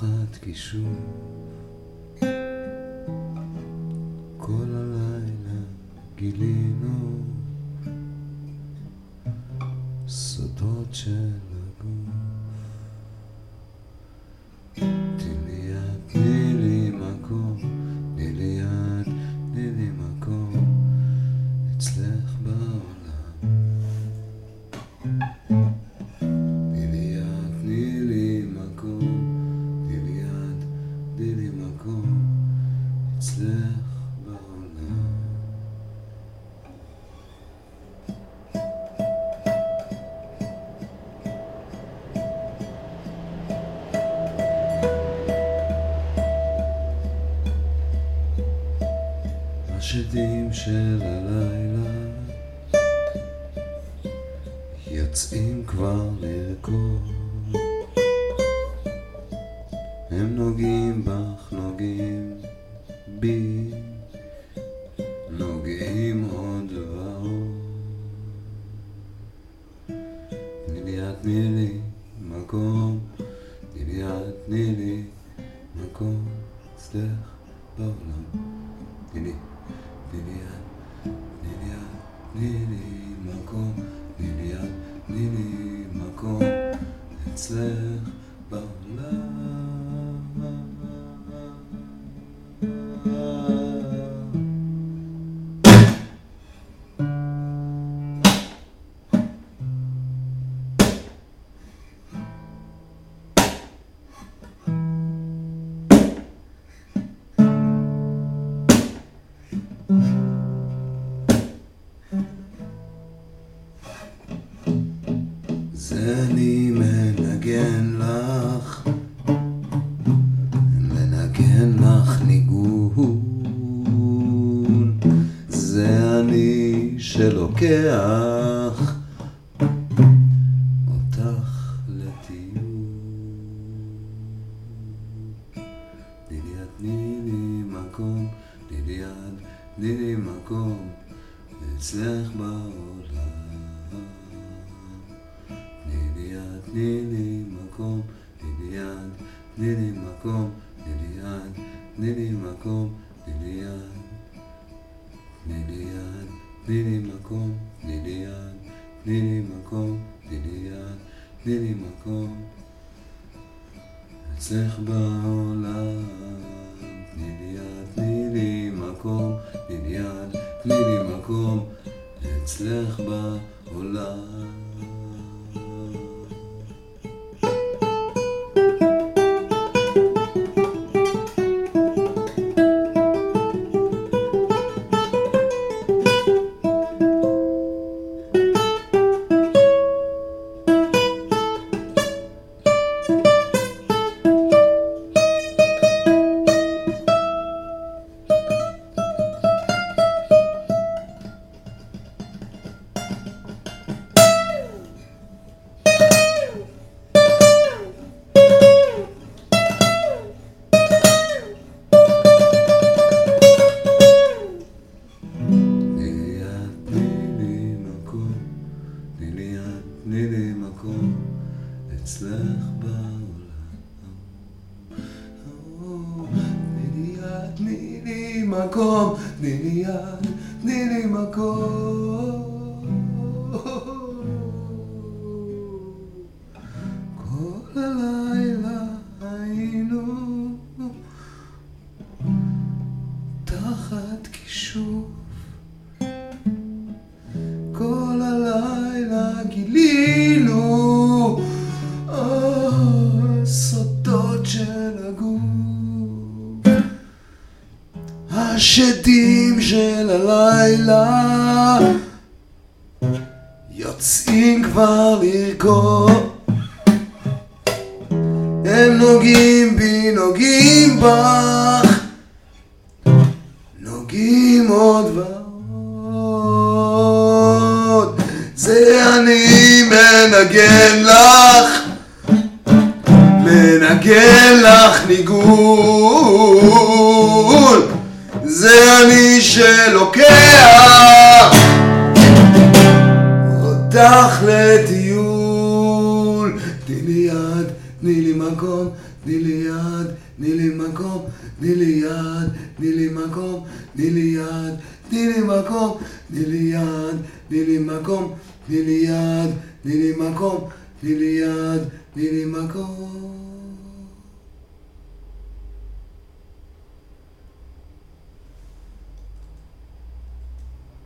תחת קישור כל הלילה גילינו סודות של הגוף. תני יד, תני לי מקום, תני לי יד, תני לי מקום. אצלך בעולם אצלך בעולם השדים של הלילה יוצאים כבר לרקוד. הם נוגעים בך, נוגעים בי. נוגעים עוד ועוד. תני לי תני לי מקום. תני לי תני לי מקום. אצלך בעולם. תני לי, תני לי תני לי תני לי מקום, תני לי תני לי מקום. אצלך לך ניגון. זה אני שלוקח אותך לטיול. לי יד, תני מקום, לי יד, תני מקום, אצלך בעולם. תני לי יד, תני לי מקום, תני לי יד, תני לי מקום, תני לי מקום, תני לי יד, תני לי מקום, תני לי יד, תני לי מקום. אצלך בעולם, תני לי יד, תני לי מקום, תני לי יד, תני לי מקום, אצלך בעולם. אצלך בעולם. תני לי יד, תני לי מקום, תני לי יד, תני לי מקום. כל הלילה היינו תחת כישוף של השדים של הלילה יוצאים כבר לרקוד. הם נוגעים בי, נוגעים בך. נוגעים עוד ועוד. זה אני מנגן לך מנגן לך ניגון זה אני שלוקח אותך לטיול תני לי יד, תני לי מקום, תני לי יד, תני לי מקום, תני לי יד, תני לי מקום, תני לי יד, תני לי מקום, תני לי יד, תני לי מקום, תני לי יד, תני לי מקום, תני לי יד, תני לי מקום.